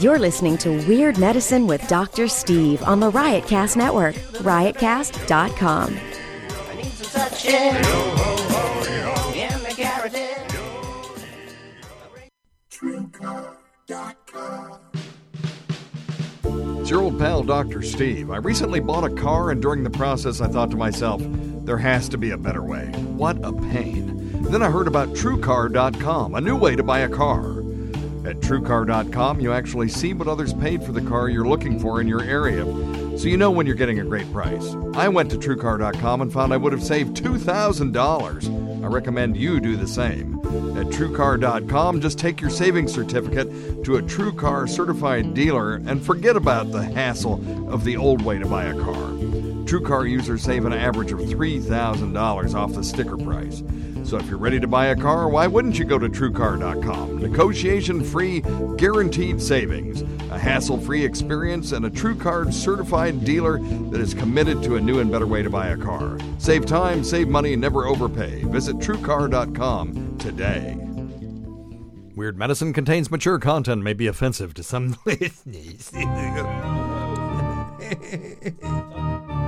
You're listening to Weird Medicine with Dr. Steve on the Riotcast Network, riotcast.com. I need some suction. In the carotid. It's your old pal, Dr. Steve. I recently bought a car, and during the process, I thought to myself, there has to be a better way. What a pain. Then I heard about TrueCar.com, a new way to buy a car. At TrueCar.com, you actually see what others paid for the car you're looking for in your area, so you know when you're getting a great price. I went to TrueCar.com and found I would have saved $2,000. I recommend you do the same. At TrueCar.com, just take your savings certificate to a TrueCar certified dealer and forget about the hassle of the old way to buy a car. TrueCar users save an average of $3,000 off the sticker price. So if you're ready to buy a car, why wouldn't you go to TrueCar.com? Negotiation free, guaranteed savings, a hassle free experience, and a TrueCar certified dealer that is committed to a new and better way to buy a car. Save time, save money, never overpay. Visit TrueCar.com today. Weird Medicine contains mature content, may be offensive to some listeners.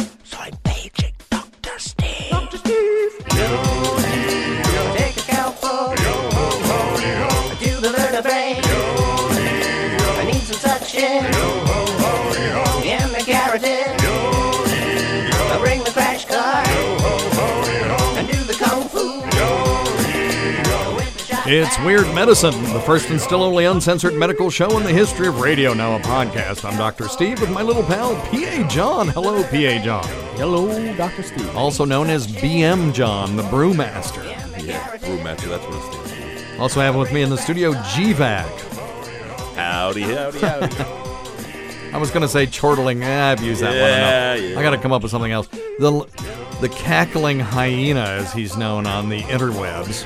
So I'm paging Dr. Steve. Dr. Steve. Take It's Weird Medicine, the first and still only uncensored medical show in the history of radio, now a podcast. I'm Dr. Steve with my little pal, P.A. John. Hello, P.A. John. Hello, Dr. Steve. Also known as BM John, the Brewmaster. Yeah, brewmaster, that's what it stands for. Also have with me in the studio, GVAC. Howdy, howdy, howdy. I was going to say chortling. Eh, I've used that one Yeah, enough. yeah. I got to come up with something else. The, the cackling hyena, as he's known on the interwebs.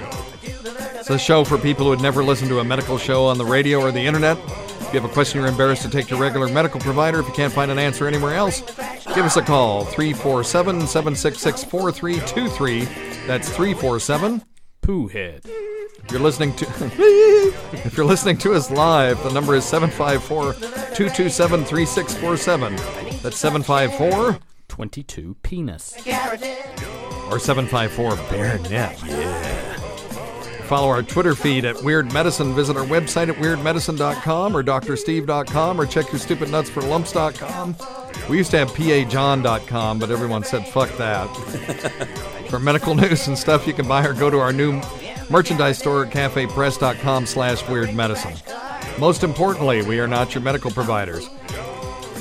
It's a show for people who had never listened to a medical show on the radio or the internet. If you have a question you're embarrassed to take to your regular medical provider, if you can't find an answer anywhere else, give us a call 347 766 4323. That's 347 Pooh head. if you're listening to if you're listening to us live, the number is 754-227-3647. That's 754 22 penis. Or 754 bare net. Yeah. Follow our Twitter feed at Weird Medicine. Visit our website at weirdmedicine.com or drsteve.com or check your stupid nuts for lumps.com. We used to have pajohn.com, but everyone said fuck that. for medical news and stuff you can buy or go to our new merchandise store at cafepress.com slash weird medicine. Most importantly, we are not your medical providers.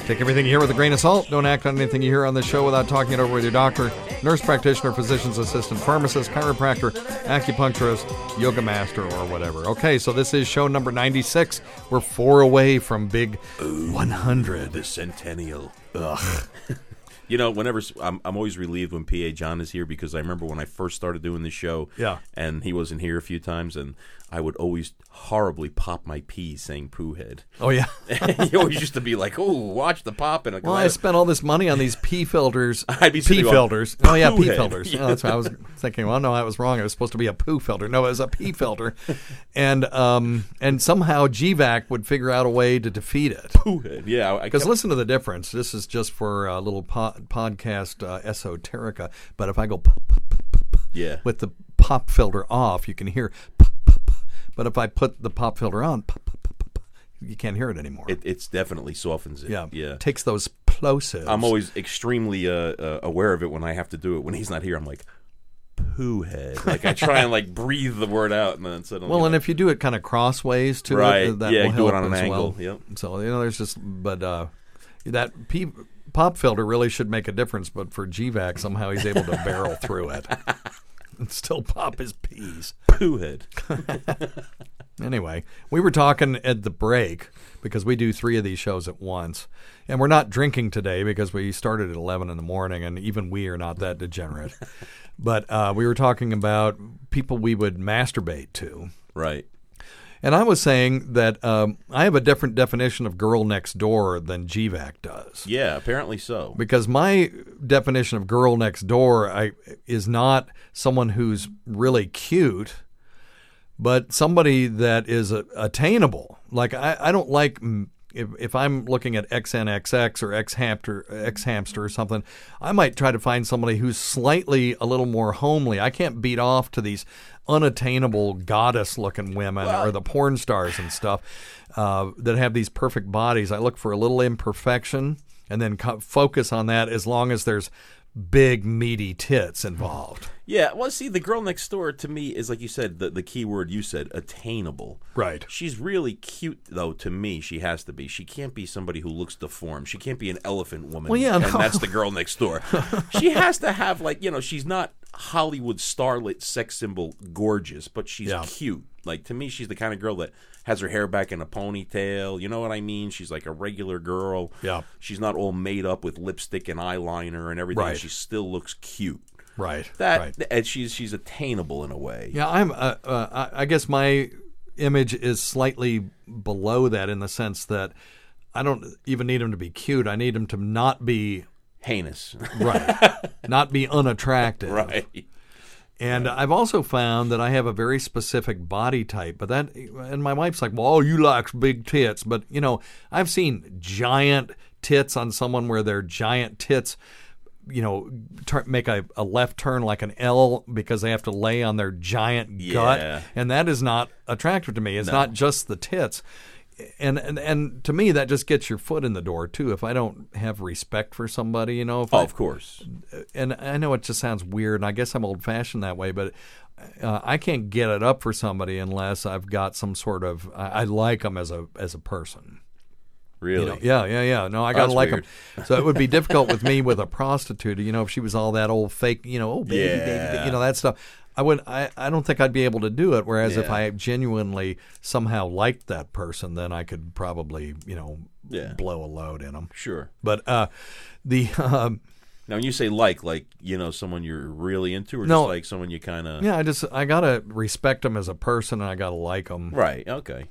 Take everything you hear with a grain of salt. Don't act on anything you hear on this show without talking it over with your doctor, nurse practitioner, physician's assistant, pharmacist, chiropractor, acupuncturist, yoga master, or whatever. Okay, so this is show number 96. We're four away from big 100. the centennial. Ugh. you know, whenever I'm, I'm always relieved when PA John is here because I remember when I first started doing the show. Yeah. And he wasn't here a few times, and I would always horribly pop my pee saying poo head. Oh, yeah. he always used to be like, "Oh, watch the pop!" And Well, I spent all this money on these pee filters. I'd be pee filters. Oh yeah, pee head. filters. Oh, that's what I was thinking. Well, no, I was wrong. It was supposed to be a poo filter. No, it was a pee filter, and um, and somehow GVAC would figure out a way to defeat it. poo head. Yeah, I- I Because kept- listen to the difference. This is just for a little po- podcast uh, esoterica. But if I go Yeah. with the pop filter off, you can hear. But if I put the pop filter on, you can't hear it anymore. it, it's definitely softens it. yeah, yeah. Takes those plosives. I'm always extremely uh, uh, aware of it when I have to do it. When he's not here, I'm like, poo head. Like I try and like breathe the word out, and then suddenly, Well, and if you do it kind of crossways to Right. it, that Yeah, will do help it on an angle. well. Yep. So you know, there's just but uh, that pop filter really should make a difference. But for GVAC, somehow he's able to barrel through it and still pop his peas. poo head. Anyway, we were talking at the break because we do three of these shows at once. And we're not drinking today because we started at 11 in the morning, and even we are not that degenerate. but uh, we were talking about people we would masturbate to. Right. And I was saying that um, I have a different definition of girl next door than GVAC does. Yeah, apparently so. Because my definition of girl next door I, is not someone who's really cute, but somebody that is a, attainable. Like I, I don't like if, if I'm looking at XNXX or xHamster X hamster or something, I might try to find somebody who's slightly a little more homely. I can't beat off to these unattainable goddess looking women or the porn stars and stuff uh, that have these perfect bodies. I look for a little imperfection and then co- focus on that as long as there's big meaty tits involved. Yeah, well, see, the girl next door to me is like you said, the, the key word you said, attainable. Right. She's really cute, though. To me, she has to be. She can't be somebody who looks deformed. She can't be an elephant woman. Well, yeah, and no. that's the girl next door. she has to have like you know, she's not Hollywood starlet sex symbol gorgeous, but she's Yeah. cute. Like to me, she's the kind of girl that has her hair back in a ponytail. You know what I mean? She's like a regular girl. Yeah. She's not all made up with lipstick and eyeliner and everything. Right. She still looks cute. Right. That right. and she's she's attainable in a way. Yeah, I'm. Uh, uh, I I guess my image is slightly below that in the sense that I don't even need him to be cute. I need him to not be Heinous. right, not be unattractive. right. And I've also found that I have a very specific body type, but that and my wife's like, "Well, you like big tits," but you know, I've seen giant tits on someone where their giant tits, you know, tur make a, a left turn like an L because they have to lay on their giant Yeah. gut, and that is not attractive to me. It's not just the tits. And, and and to me that just gets your foot in the door too. If I don't have respect for somebody, you know, if Oh, I, of course. and I know it just sounds weird, and I guess I'm old fashioned that way, but uh, I can't get it up for somebody unless I've got some sort of I, I like them as a as a person. Really. You know, yeah, yeah, yeah. No, I gotta like weird. them. So it would be difficult with me with a prostitute. You know, if she was all that old fake, you know, oh baby, baby, Yeah. baby, you know that stuff. I would. I, I don't think I'd be able to do it. Whereas if I genuinely somehow liked that person, then I could probably you know Yeah. blow a load in them. Sure. But uh, the um, Now, when you say like, like you know, someone you're really into, or No. just like someone you kind of Yeah, I just I gotta respect them as a person, and I gotta like them. right? Okay.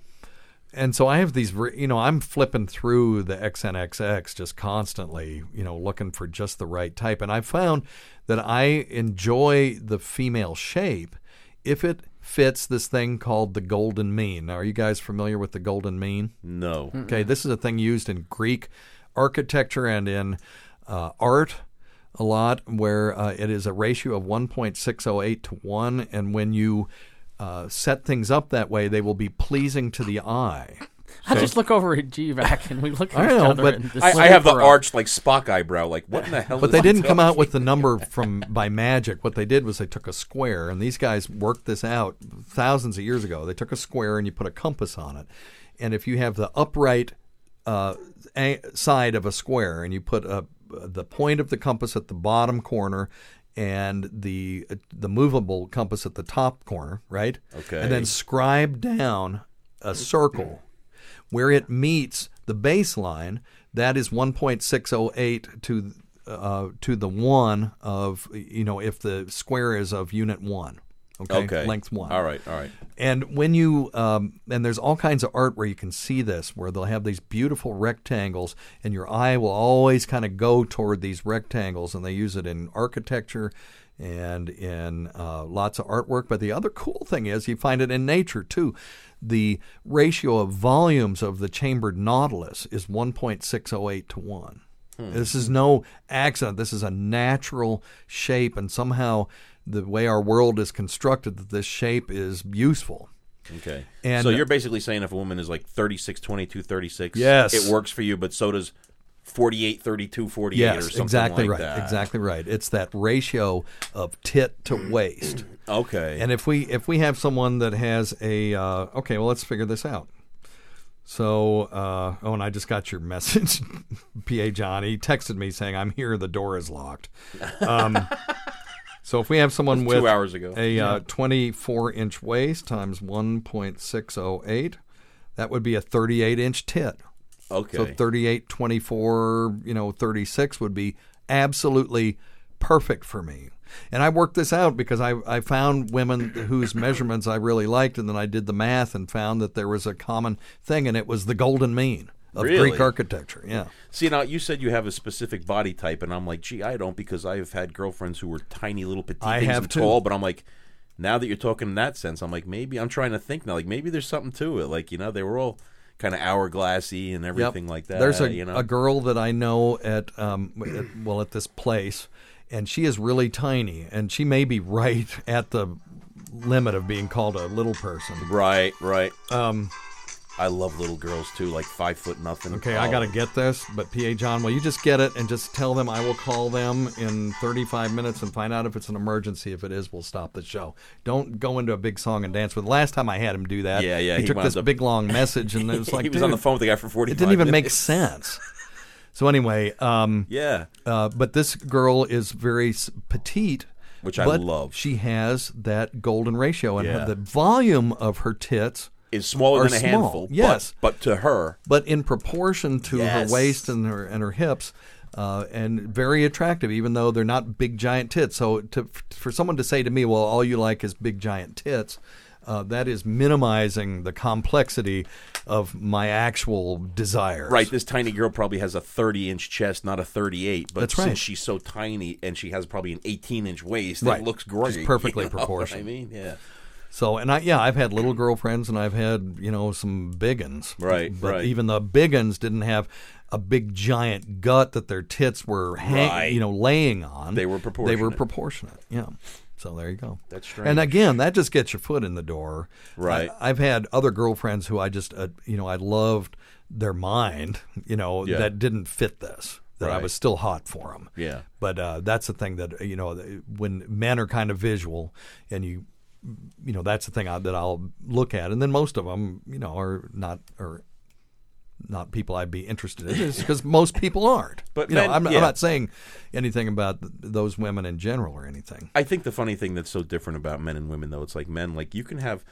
And so I have these, you know, I'm flipping through the XNXX just constantly, you know, looking for just the right type, and I found that I enjoy the female shape if it fits this thing called the golden mean. Now, are you guys familiar with the golden mean? No. Okay, this is a thing used in Greek architecture and in uh, art a lot, where uh, it is a ratio of 1.608 to 1. And when you uh, set things up that way, they will be pleasing to the eye. I just look over at GVAC and we look at I each know, other. but and I, I have the arch. arched like Spock eyebrow. Like, what in the hell? But is they didn't come out with the number from by magic. What they did was they took a square, and these guys worked this out thousands of years ago. They took a square and you put a compass on it, and if you have the upright uh, a- side of a square, and you put a, the point of the compass at the bottom corner. And the the movable compass at the top corner, right? Okay. And then scribe down a circle where it meets the baseline, that is 1.608 to uh, to the one of you know if the square is of unit one, okay, Okay. length one. All right. All right. And when you um, and there's all kinds of art where you can see this, where they'll have these beautiful rectangles, and your eye will always kind of go toward these rectangles, and they use it in architecture and in uh, lots of artwork. But the other cool thing is you find it in nature too. The ratio of volumes of the chambered nautilus is 1.608 to one. This is no accident. This is a natural shape, and somehow the way our world is constructed, that this shape is useful. Okay. And- so you're basically saying if a woman is like 36, 22, 36, Yes. it works for you, but so does 48, 32, 48 or Yes, something exactly like right. that. Exactly right. It's that ratio of tit to waist. Okay. And if we if we have someone that has a uh, okay, well let's figure this out. So uh, oh, and I just got your message, PA John. He texted me saying I'm here. The door is locked. Um, So if we have someone That's with two hours ago. a uh, 24 inch waist times 1.608, that would be a 38 inch tit. Okay. So 38, 24, you know, 36 would be absolutely perfect for me. And I worked this out because I, I found women whose measurements I really liked, and then I did the math and found that there was a common thing, and it was the golden mean of Really? Greek architecture. Yeah. See now, you said you have a specific body type, and I'm like, gee, I don't because I've had girlfriends who were tiny, little petite I things have and too. tall. But I'm like, now that you're talking in that sense, I'm like, maybe I'm trying to think now. Like maybe there's something to it. Like you know, they were all kind of hourglassy and everything Yep. like that. There's a, you know, a girl that I know at um, at, well at this place, and she is really tiny, and she may be right at the limit of being called a little person. right, right. Um, I love little girls too, like five foot nothing. Okay, I got to get this, but PA John, will you just get it and just tell them I will call them in 35 minutes and find out if it's an emergency. If it is, we'll stop the show. Don't go into a big song and dance with. Last time I had him do that, Yeah, yeah, he, he took this up- big long message and it was like he was on the phone with the guy for 45 It didn't even make sense. So anyway, um, Yeah, uh, but this girl is very petite, Which I but love. She has that golden ratio, and Yeah. the volume of her tits is smaller than a small, handful. yes. but, to her, but in proportion to Yes. her waist and her and her hips, uh, and very attractive, even though they're not big giant tits. So to, for someone to say to me, "Well, all you like is big giant tits," uh, that is minimizing the complexity of my actual desires. Right, this tiny girl probably has a 30 inch chest, not a 38. But That's since she's so tiny and she has probably an 18 inch waist, Right. it looks great. She's perfectly you know proportioned. I mean, yeah. So, and I yeah, I've had little girlfriends, and I've had you know some big uns. Right, But right. even the big uns didn't have a big giant gut that their tits were hang, Right. you know laying on. They were proportionate They were proportionate. Yeah. So there you go. That's strange. And again, that just gets your foot in the door. Right. I, have had other girlfriends who I just uh, you know I loved their mind. You know Yeah. that didn't fit this. That I was still hot for them. Yeah. But uh, that's the thing that you know when men are kind of visual, and you you know that's the thing I, that I'll look at, and then most of them, you know, are not are not people I'd be interested in, because most people aren't. But you know, I'm, yeah. I'm not saying anything about th- those women in general or anything. I think the funny thing that's so different about men and women, though, it's like men, like you can have.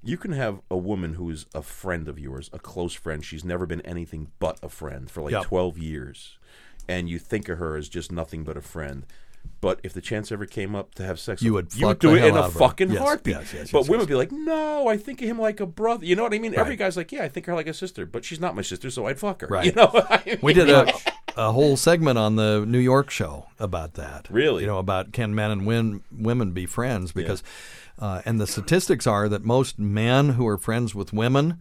You can have a woman who's a friend of yours, a close friend. She's never been anything but a friend for like Yep. 12 years. And you think of her as just nothing but a friend. But if the chance ever came up to have sex, You with would you would do it in a out of her. fucking Yes, heartbeat. yes, yes, but women would be like, no, I think of him like a brother. You know what I mean? Every guy's like, yeah, I think her like a sister, but she's not my sister, so I'd fuck her. Right. You know? I mean, We did a, a whole segment on the New York show about that. Really? You know, about can men and win, women be friends? Because, uh, and the statistics are that most men who are friends with women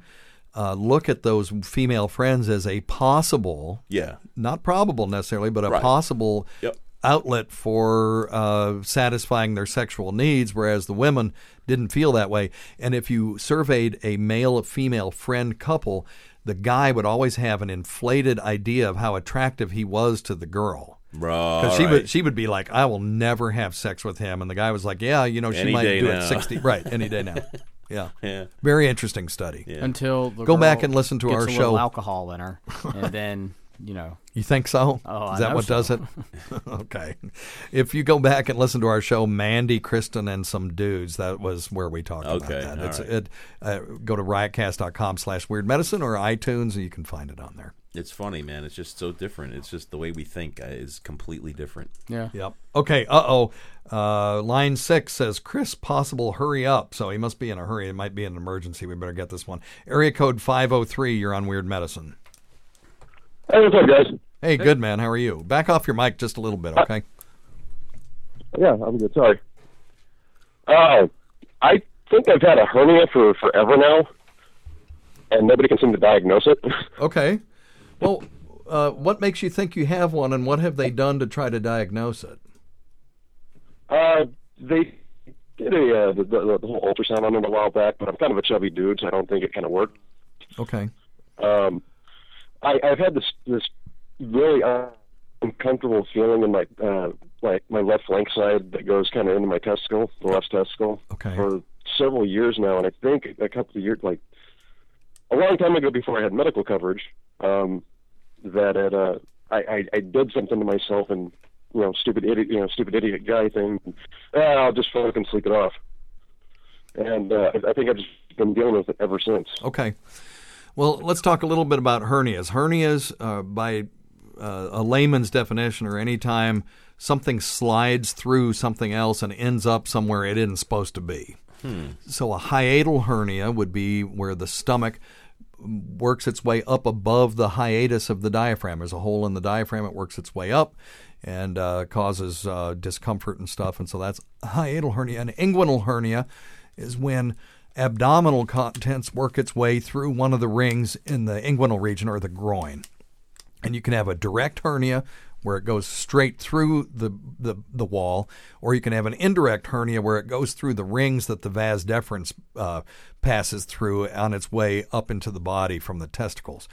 uh, look at those female friends as a possible, Yeah. not probable necessarily, but a Right. possible Yep. Outlet for uh, satisfying their sexual needs, whereas the women didn't feel that way. And if you surveyed a male female friend couple, the guy would always have an inflated idea of how attractive he was to the girl. Bro. Because she would she would be like, I will never have sex with him, and the guy was like, Yeah, you know, she Any might do now. it sixty, right? Any day now. Yeah, Yeah. very interesting study. until the Go girl back and listen to gets our a show. alcohol in her, and then you know. You think so? Oh, I Is that know what so. does it? okay. If you go back and listen to our show, Mandy, Kristen, and some dudes, that was where we talked about that. all It's right. it. Uh, go to riotcast.com slash weird medicine or iTunes, and you can find it on there. It's funny, man. It's just so different. It's just the way we think uh, is completely different. Yeah. Yep. Okay. Uh oh. Uh, line six says Chris possible hurry up. So he must be in a hurry. It might be an emergency. We better get this one. Area code five zero three. You're on Weird Medicine. Hey, what's up, guys? Hey, good man. How are you? Back off your mic just a little bit, okay? Yeah, I'm good. Sorry. Uh, I think I've had a hernia for forever now, and nobody can seem to diagnose it. Okay. Well, uh, what makes you think you have one, and what have they done to try to diagnose it? Uh, they did a uh, the, the, the whole ultrasound on it a while back, but I'm kind of a chubby dude, so I don't think it kind of worked. Okay. Um, I, I've had this this really uncomfortable feeling in my uh, like my left flank side that goes kind of into my testicle, the left testicle, Okay. for several years now, and I think a couple of years, like a long time ago, before I had medical coverage, um, that it, uh, I, I I did something to myself and you know stupid idiot you know stupid idiot guy thing. Ah, I'll just fucking sleep it off. And uh, I I think I've just been dealing with it ever since. Okay. Well, let's talk a little bit about hernias. Hernias, uh, by uh, a layman's definition, are any time something slides through something else and ends up somewhere it isn't supposed to be. So a hiatal hernia would be where the stomach works its way up above the hiatus of the diaphragm. There's a hole in the diaphragm. It works its way up and uh, causes uh, discomfort and stuff. And so that's a hiatal hernia. An inguinal hernia is when abdominal contents work its way through one of the rings in the inguinal region or the groin. And you can have a direct hernia where it goes straight through the, the, the wall, or you can have an indirect hernia where it goes through the rings that the vas deferens uh, passes through on its way up into the body from the testicles.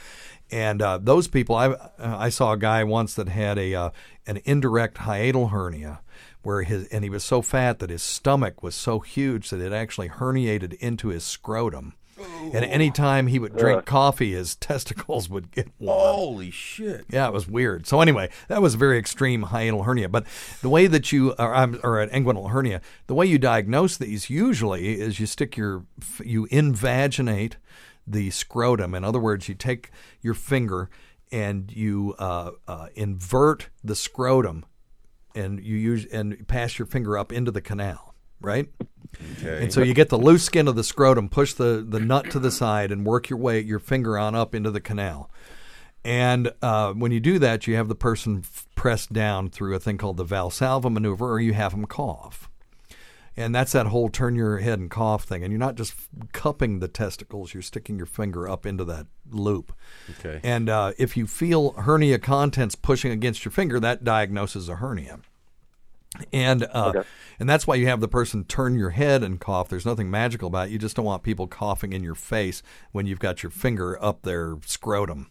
And uh, those people, I, I saw a guy once that had a uh, an indirect hiatal hernia, where his and he was so fat that his stomach was so huge that it actually herniated into his scrotum. And any time he would drink coffee, his testicles would get warm. Holy shit! Yeah, it was weird. So anyway, that was a very extreme hiatal hernia. But the way that you, or, or an inguinal hernia, the way you diagnose these usually is you stick your, you invaginate the scrotum. In other words, you take your finger and you uh, uh, invert the scrotum, and you use and pass your finger up into the canal, right? Okay. And so you get the loose skin of the scrotum, push the, the nut to the side, and work your way your finger on up into the canal. And uh, when you do that, you have the person f- pressed down through a thing called the Valsalva maneuver, or you have them cough. And that's that whole turn your head and cough thing. And you're not just cupping the testicles, you're sticking your finger up into that loop. Okay. And uh, if you feel hernia contents pushing against your finger, that diagnoses a hernia. And uh, Okay. and that's why you have the person turn your head and cough. There's nothing magical about it. You just don't want people coughing in your face when you've got your finger up their scrotum,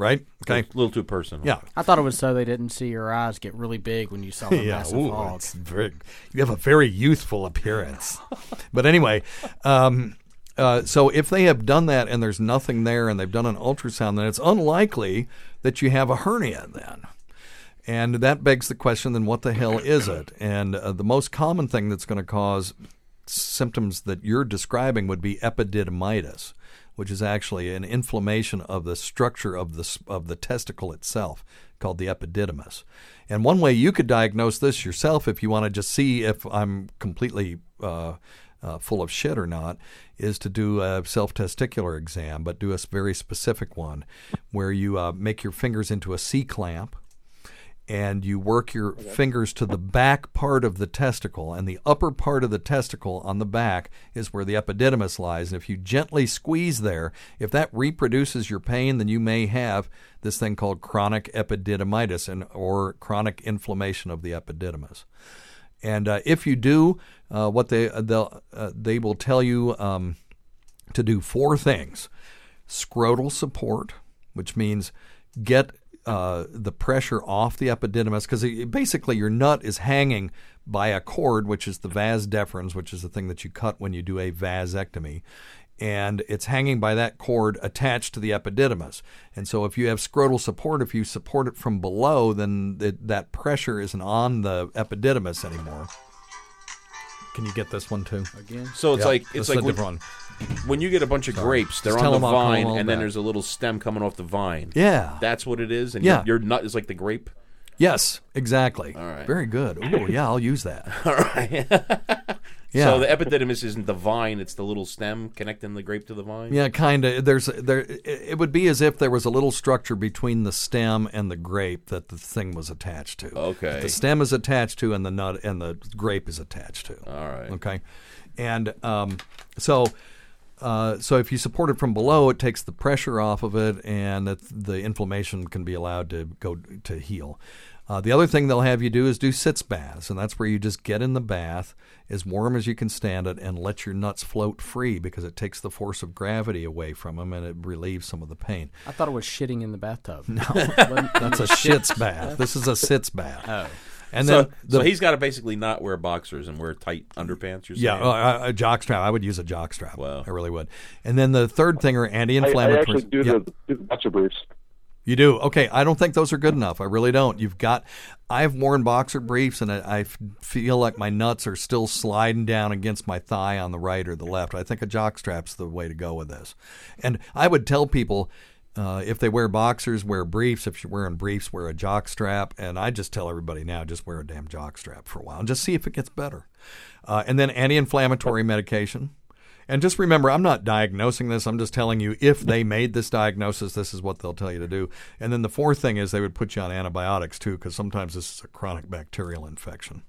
right? Okay. a little too personal. Yeah. I thought it was so they didn't see your eyes get really big when you saw the Yeah, massive ooh, hog. very, you have a very youthful appearance. but anyway, um, uh, so if they have done that and there's nothing there and they've done an ultrasound, then it's unlikely that you have a hernia then. And that begs the question then what the hell is it? And uh, the most common thing that's going to cause symptoms that you're describing would be epididymitis, which is actually an inflammation of the structure of the of the testicle itself, called the epididymis. And one way you could diagnose this yourself, if you want to just see if I'm completely uh, uh, full of shit or not, is to do a self testicular exam, but do a very specific one where you uh, make your fingers into a C clamp and you work your fingers to the back part of the testicle, and the upper part of the testicle on the back is where the epididymis lies. And if you gently squeeze there, if that reproduces your pain, then you may have this thing called chronic epididymitis and or chronic inflammation of the epididymis. And uh, if you do, uh, what they they'll, uh, they will tell you um, to do four things: scrotal support, which means get uh, the pressure off the epididymis because basically your nut is hanging by a cord, which is the vas deferens, which is the thing that you cut when you do a vasectomy. And it's hanging by that cord attached to the epididymis. And so, if you have scrotal support, if you support it from below, then it, that pressure isn't on the epididymis anymore. Can you get this one too? Again, So it's Yeah, like it's is like a when, different one. When you get a bunch of grapes, they're Just on the them I'll call vine, all and then back. there's a little stem coming off the vine. Yeah. That's what it is, and Yeah. your, your nut is like the grape. Yes, exactly. All right. Very good. Oh, yeah, I'll use that. All right. Yeah. So the epididymis isn't the vine; it's the little stem connecting the grape to the vine. Yeah, kind of. There's there. It would be as if there was a little structure between the stem and the grape that the thing was attached to. Okay. That the stem is attached to, and the nut and the grape is attached to. All right. Okay. And um, so. Uh, so if you support it from below, it takes the pressure off of it, and it, the inflammation can be allowed to go to heal. Uh, the other thing they'll have you do is do sitz baths, and that's where you just get in the bath as warm as you can stand it and let your nuts float free because it takes the force of gravity away from them and it relieves some of the pain. I thought it was shitting in the bathtub. No, That's a shits bath. This is a sits bath. Oh. And So, then the, so he's got to basically not wear boxers and wear tight underpants. You're yeah, saying? uh, a jock strap. I would use a jock strap. Wow. I really would. And then the third thing are I, I actually do Yeah. the, do the boxer briefs. You do? Okay. I don't think those are good enough. I really don't. You've got, I've worn boxer briefs and I feel like my nuts are still sliding down against my thigh on the right or the left. I think a jock strap's the way to go with this. And I would tell people, uh, if they wear boxers, wear briefs. If you're wearing briefs, wear a jock strap. And I just tell everybody now, just wear a damn jock strap for a while and just see if it gets better. Uh, and then anti-inflammatory medication. And just remember, I'm not diagnosing this. I'm just telling you if they made this diagnosis, this is what they'll tell you to do. And then the fourth thing is they would put you on antibiotics too, because sometimes this is a chronic bacterial infection.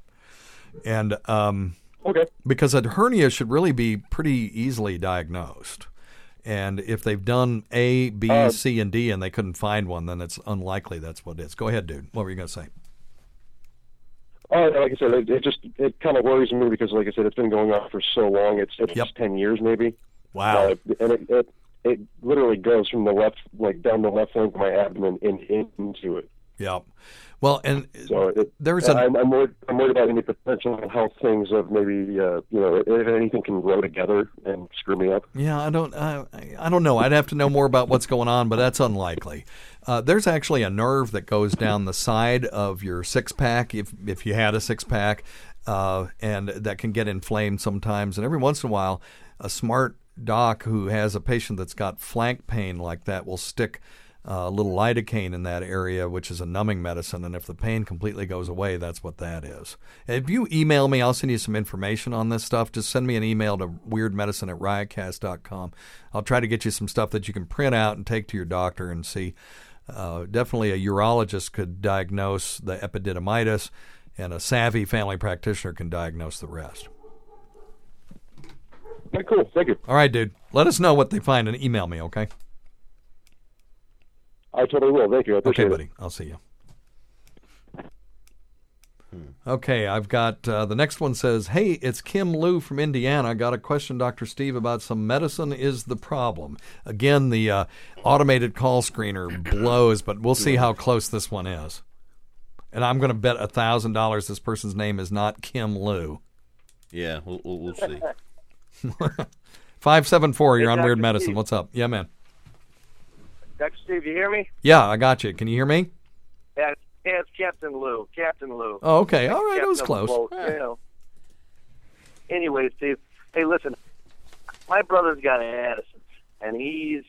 And um, Okay. because a hernia should really be pretty easily diagnosed. And if they've done A, B, C, and D and they couldn't find one, then it's unlikely that's what it is. Go ahead, dude. What were you going to say? Oh, like I said, it, it just it kind of worries me because, like I said, it's been going on for so long. It's it's Yep. ten years maybe. Wow. Uh, and it, it it literally goes from the left, like down the left flank of my abdomen and into it. Yeah. Well, and So it, There's a- I'm, I'm worried. I'm worried about any potential health things of maybe uh, you know if anything can grow together and screw me up. Yeah, I don't. I, I don't know. I'd have to know more about what's going on, but that's unlikely. Uh, there's actually a nerve that goes down the side of your six pack, if if you had a six pack, uh, and that can get inflamed sometimes. And every once in a while, a smart doc who has a patient that's got flank pain like that will stick uh, a little lidocaine in that area, which is a numbing medicine. And if the pain completely goes away, that's what that is. If you email me, I'll send you some information on this stuff. Just send me an email to weirdmedicine at riotcast.com. I'll try to get you some stuff that you can print out and take to your doctor and see. Uh, definitely a urologist could diagnose the epididymitis, and a savvy family practitioner can diagnose the rest. Okay, cool. Thank you. All right, dude. Let us know what they find and email me, okay? I totally will. Thank you. I appreciate Okay, it. buddy. I'll see you. Okay, I've got uh, the next one says, Hey, it's Kim Lou from Indiana. Got a question, Dr. Steve, about some medicine is the problem. Again, the uh, automated call screener blows, but we'll see how close this one is. And I'm going to bet a $1,000 this person's name is not Kim Lou. Yeah, we'll, we'll, we'll see. 574, you're on Dr. Weird Medicine. Steve. What's up? Yeah, man. Dr. Steve, you hear me? Yeah, I got you. Can you hear me? Yeah, yeah, it's Captain Lou. Captain Lou. Oh, okay. All right, it was close. boat, you know. Anyway, Steve, hey, listen, my brother's got Addison's, and he's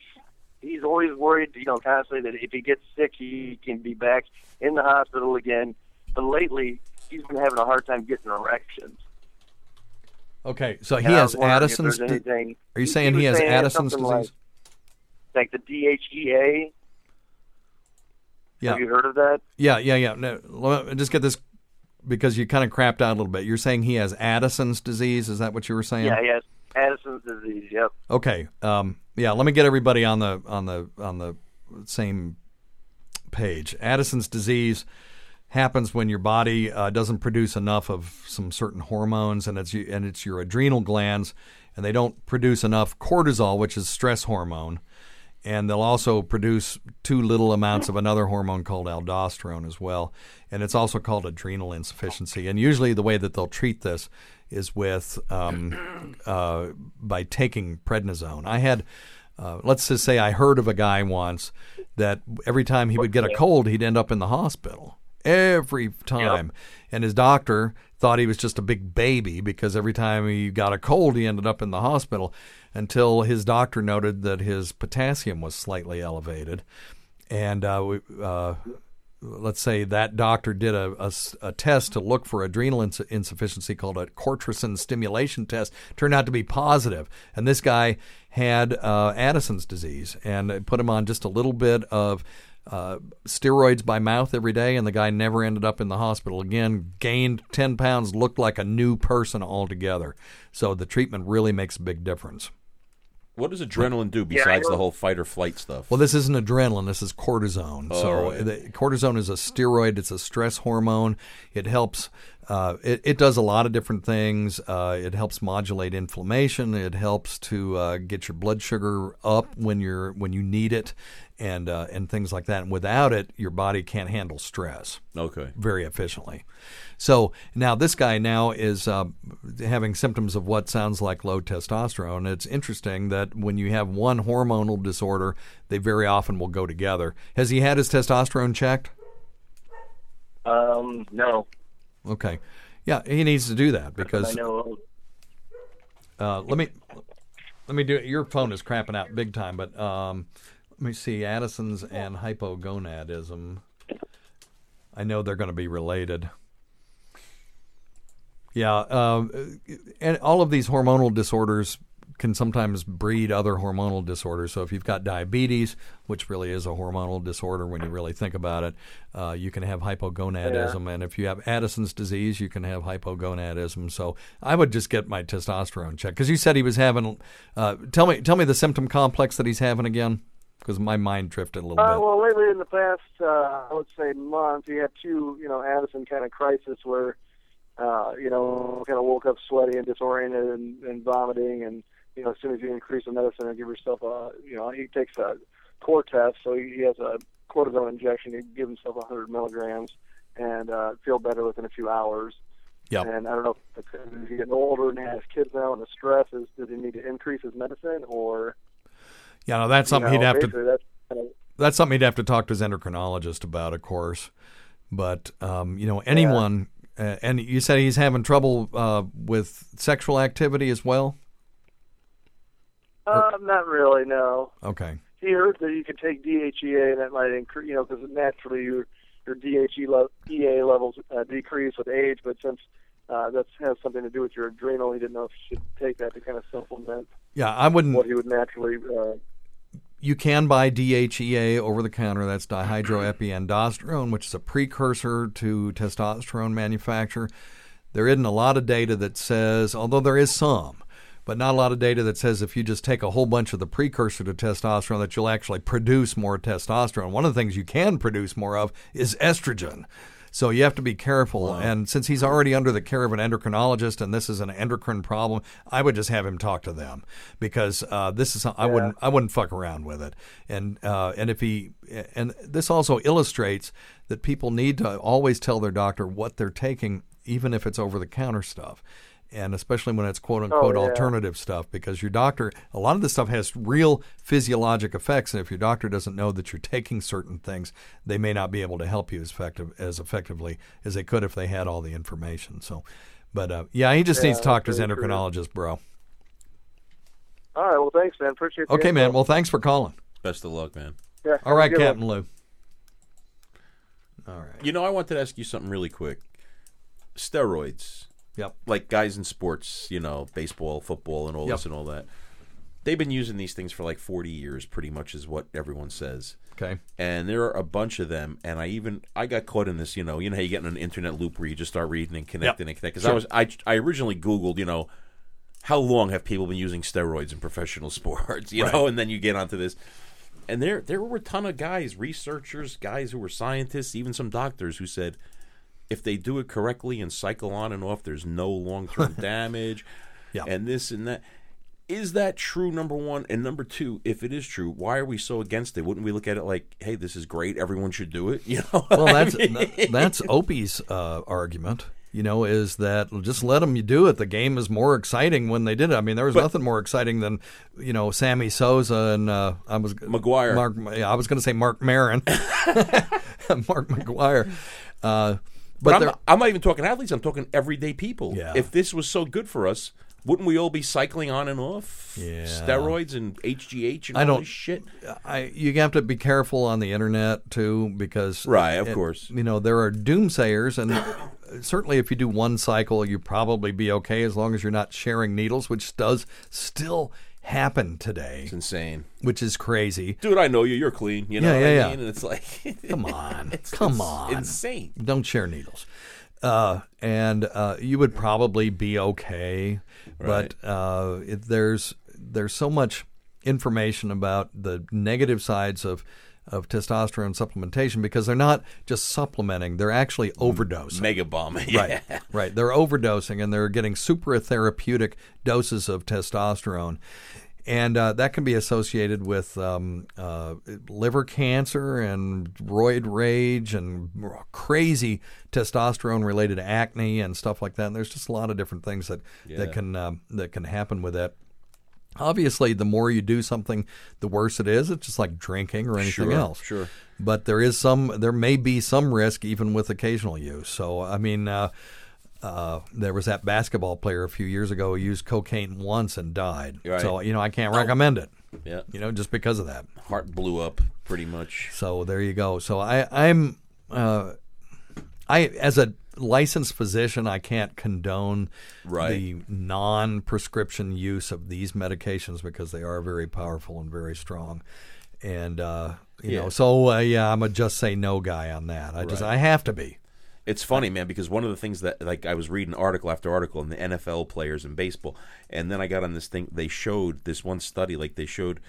he's always worried, you know, constantly that if he gets sick, he can be back in the hospital again. But lately, he's been having a hard time getting erections. Okay, so he And has was wondering if Addison's. anything- Are you saying he he has Addison's disease? Like, like the DHEA. Yeah. Have you heard of that? Yeah, yeah, yeah. No, let me just get this because you kind of crapped out a little bit. You're saying he has Addison's disease. Is that what you were saying? Yeah, he has Addison's disease. Yep. Okay. Um, yeah. Let me get everybody on the on the on the same page. Addison's disease happens when your body uh, doesn't produce enough of some certain hormones, and it's and it's your adrenal glands, and they don't produce enough cortisol, which is stress hormone, and they'll also produce too little amounts of another hormone called aldosterone as well, and it's also called adrenal insufficiency. And usually, the way that they'll treat this is with um, uh, by taking prednisone. I had. Uh, let's just say I heard of a guy once that every time he would get a cold, he'd end up in the hospital every time. And his doctor thought he was just a big baby because every time he got a cold, he ended up in the hospital until his doctor noted that his potassium was slightly elevated. And uh, we, uh, let's say that doctor did a test to look for adrenal ins- insufficiency called a cortisone stimulation test. Turned out to be positive. and this guy had uh, Addison's disease, and put him on just a little bit of uh, steroids by mouth every day, and the guy never ended up in the hospital again. Gained ten pounds, looked like a new person altogether. So the treatment really makes a big difference. What does adrenaline do Yeah, besides the whole fight or flight stuff? Well, this isn't adrenaline. This is cortisone. Oh, so right. the, cortisone is a steroid. It's a stress hormone. It helps Uh, it, it does a lot of different things. Uh, it helps modulate inflammation. It helps to uh, get your blood sugar up when you're when you need it, and uh, and things like that. And without it, your body can't handle stress Okay. very efficiently. So now this guy now is uh, having symptoms of what sounds like low testosterone. It's interesting that when you have one hormonal disorder, they very often will go together. Has he had his testosterone checked? Um, no, Okay, yeah, he needs to do that I because know. uh, let me let me do it. Your phone is crapping out big time, but um, let me see Addison's and hypogonadism. I know they're going to be related. Yeah, um, and all of these hormonal disorders can sometimes breed other hormonal disorders. So if you've got diabetes, which really is a hormonal disorder when you really think about it, uh, you can have hypogonadism, and if you have Addison's disease, you can have hypogonadism. So I would just get my testosterone checked because you said he was having. Uh, tell me, tell me the symptom complex that he's having again, because my mind drifted a little Uh, bit. well, lately in the past, uh, I would say month, he had two, you know, Addison kind of crisis where, uh, you know, kind of woke up sweaty and disoriented and, and vomiting, and you know, as soon as you increase the medicine and give yourself a, you know, he takes a Cortef, so he, he has a cortisone injection. He give himself 100 milligrams and uh, feel better within a few hours. Yep. And I don't know if he's getting older and has kids now, and the stress is, does he need to increase his medicine or? Yeah, no, that's you something know, he'd have to. That's kind of, that's something he'd have to talk to his endocrinologist about, of course. But um, you know, anyone, uh, and you said he's having trouble uh, with sexual activity as well. uh, not really, no. Okay, he heard that you could take DHEA and that might increase, you know, because naturally your your DHE le- EA levels uh, decrease with age, but since uh, that has something to do with your adrenal, he didn't know if he should take that to kind of supplement yeah, I wouldn't. what he would naturally. Uh, You can buy DHEA over the counter. That's dihydroepiandrosterone, which is a precursor to testosterone manufacture. There isn't a lot of data that says, although there is some, but not a lot of data that says if you just take a whole bunch of the precursor to testosterone that you'll actually produce more testosterone. One of the things you can produce more of is estrogen. So you have to be careful. And since he's already under the care of an endocrinologist and this is an endocrine problem, I would just have him talk to them because uh, this is I wouldn't I wouldn't fuck around with it. And uh, and if he and this also illustrates that people need to always tell their doctor what they're taking, even if it's over the counter stuff. And especially when it's quote unquote yeah. alternative stuff, because your doctor, a lot of this stuff has real physiologic effects. And if your doctor doesn't know that you're taking certain things, they may not be able to help you as effective as effectively as they could if they had all the information. So, but uh, yeah, he just needs to talk to his very true. endocrinologist, bro. all right, well, thanks, man. Appreciate. the Okay, man. Well, thanks for calling. Best of luck, man. Yeah, All right, have a good one. Captain Lou. All right. You know, I wanted to ask you something really quick. Steroids, Yep. like guys in sports, you know, baseball, football, and all Yep. this and all that. They've been using these things for like 40 years, pretty much, is what everyone says. Okay. And there are a bunch of them, and I even I got caught in this. You know, you know how you get in an internet loop where you just start reading and connecting and connecting. Because I was I I originally Googled, you know, how long have people been using steroids in professional sports? You know, and then you get onto this, and there there were a ton of guys, researchers, guys who were scientists, even some doctors who said if they do it correctly and cycle on and off, there's no long term damage, Yeah. and this and that. Is that true? Number one, and number two, if it is true, why are we so against it? Wouldn't we look at it like, "Hey, this is great. Everyone should do it." You know. Well, what I that's mean? that's Opie's uh, argument. You know, is that just let them do it. The game is more exciting when they did it. I mean, there was nothing more exciting than you know Sammy Sosa and uh, I was McGwire. Mark, yeah, I was going to say Mark Marin, Mark McGwire. Uh, But, but I'm, not, I'm not even talking athletes. I'm talking everyday people. Yeah. If this was so good for us, wouldn't we all be cycling on and off Yeah. steroids and HGH and I all don't- this shit? I you have to be careful on the internet too because Right, of it- course. you know there are doomsayers and certainly if you do one cycle you probably be okay as long as you're not sharing needles which does still happen today It's insane, which is crazy dude. I know you. You're clean. You know Yeah, what yeah, I yeah. mean? And it's like, come on it's, come it's on insane. don't share needles uh, and uh, you would probably be okay but uh, it, there's there's so much information about the negative sides of of testosterone supplementation because they're not just supplementing; they're actually overdosing. Mega bomb. Yeah. Right, right. They're overdosing and they're getting super therapeutic doses of testosterone. And uh, that can be associated with um, uh, liver cancer and roid rage and crazy testosterone related acne and stuff like that. And there's just a lot of different things that, Yeah. that can um, that can happen with that. Obviously, the more you do something, the worse it is. It's just like drinking or anything Sure, else. sure. But there is some, there may be some risk even with occasional use. So, I mean, uh, uh, there was that basketball player a few years ago who used cocaine once and died. Right. So, you know, I can't recommend it. Yeah. You know, just because of that. Heart blew up pretty much. So there you go. So I, I'm, uh, I as a licensed physician, I can't condone Right. the non-prescription use of these medications because they are very powerful and very strong. And uh, you Yeah. know, so uh, yeah, I'm a just say no guy on that. I just I have to be. It's funny, man, because one of the things that like I was reading article after article in the NFL players in baseball, and then I got on this thing. They showed this one study, like they showed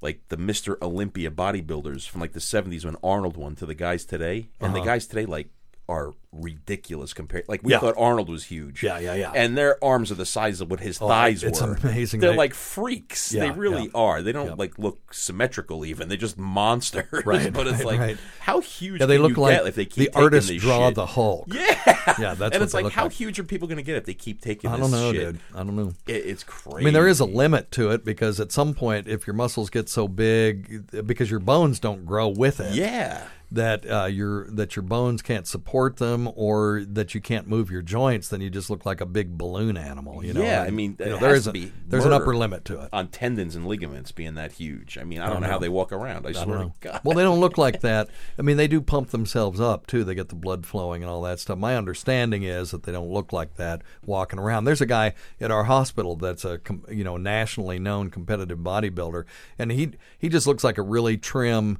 like the Mister Olympia bodybuilders from like the '70s when Arnold won to the guys today, and the guys today like are ridiculous compared. Like we. Yeah. thought Arnold was huge, Yeah, yeah, yeah. and their arms are the size of what his oh, thighs it's were. amazing. They're They- like freaks. they really yeah. are. They don't Yeah. like look symmetrical. Even they're just monsters. Right, but it's right, like right. how huge? Yeah, they look you like get if they keep the taking artist draw shit? the Hulk. Yeah, Yeah, that's and it's like how like. huge are people going to get if they keep taking I don't know, shit? dude. I don't know. It, it's crazy. I mean, there is a limit to it because at some point, if your muscles get so big, because your bones don't grow with it, Yeah, that uh, your that your bones can't support them, or that you can't move your joints, then you just look like a big balloon animal. You know? Yeah, I mean, you know, there is to a, be there's an upper limit to it. on tendons and ligaments being that huge. I mean, I don't, don't know how they walk around. I, I swear to. God. Well, they don't look like that. I mean, they do pump themselves up too. They get the blood flowing and all that stuff. My understanding is that they don't look like that walking around. There's a guy at our hospital that's a you know nationally known competitive bodybuilder, and he he just looks like a really trim.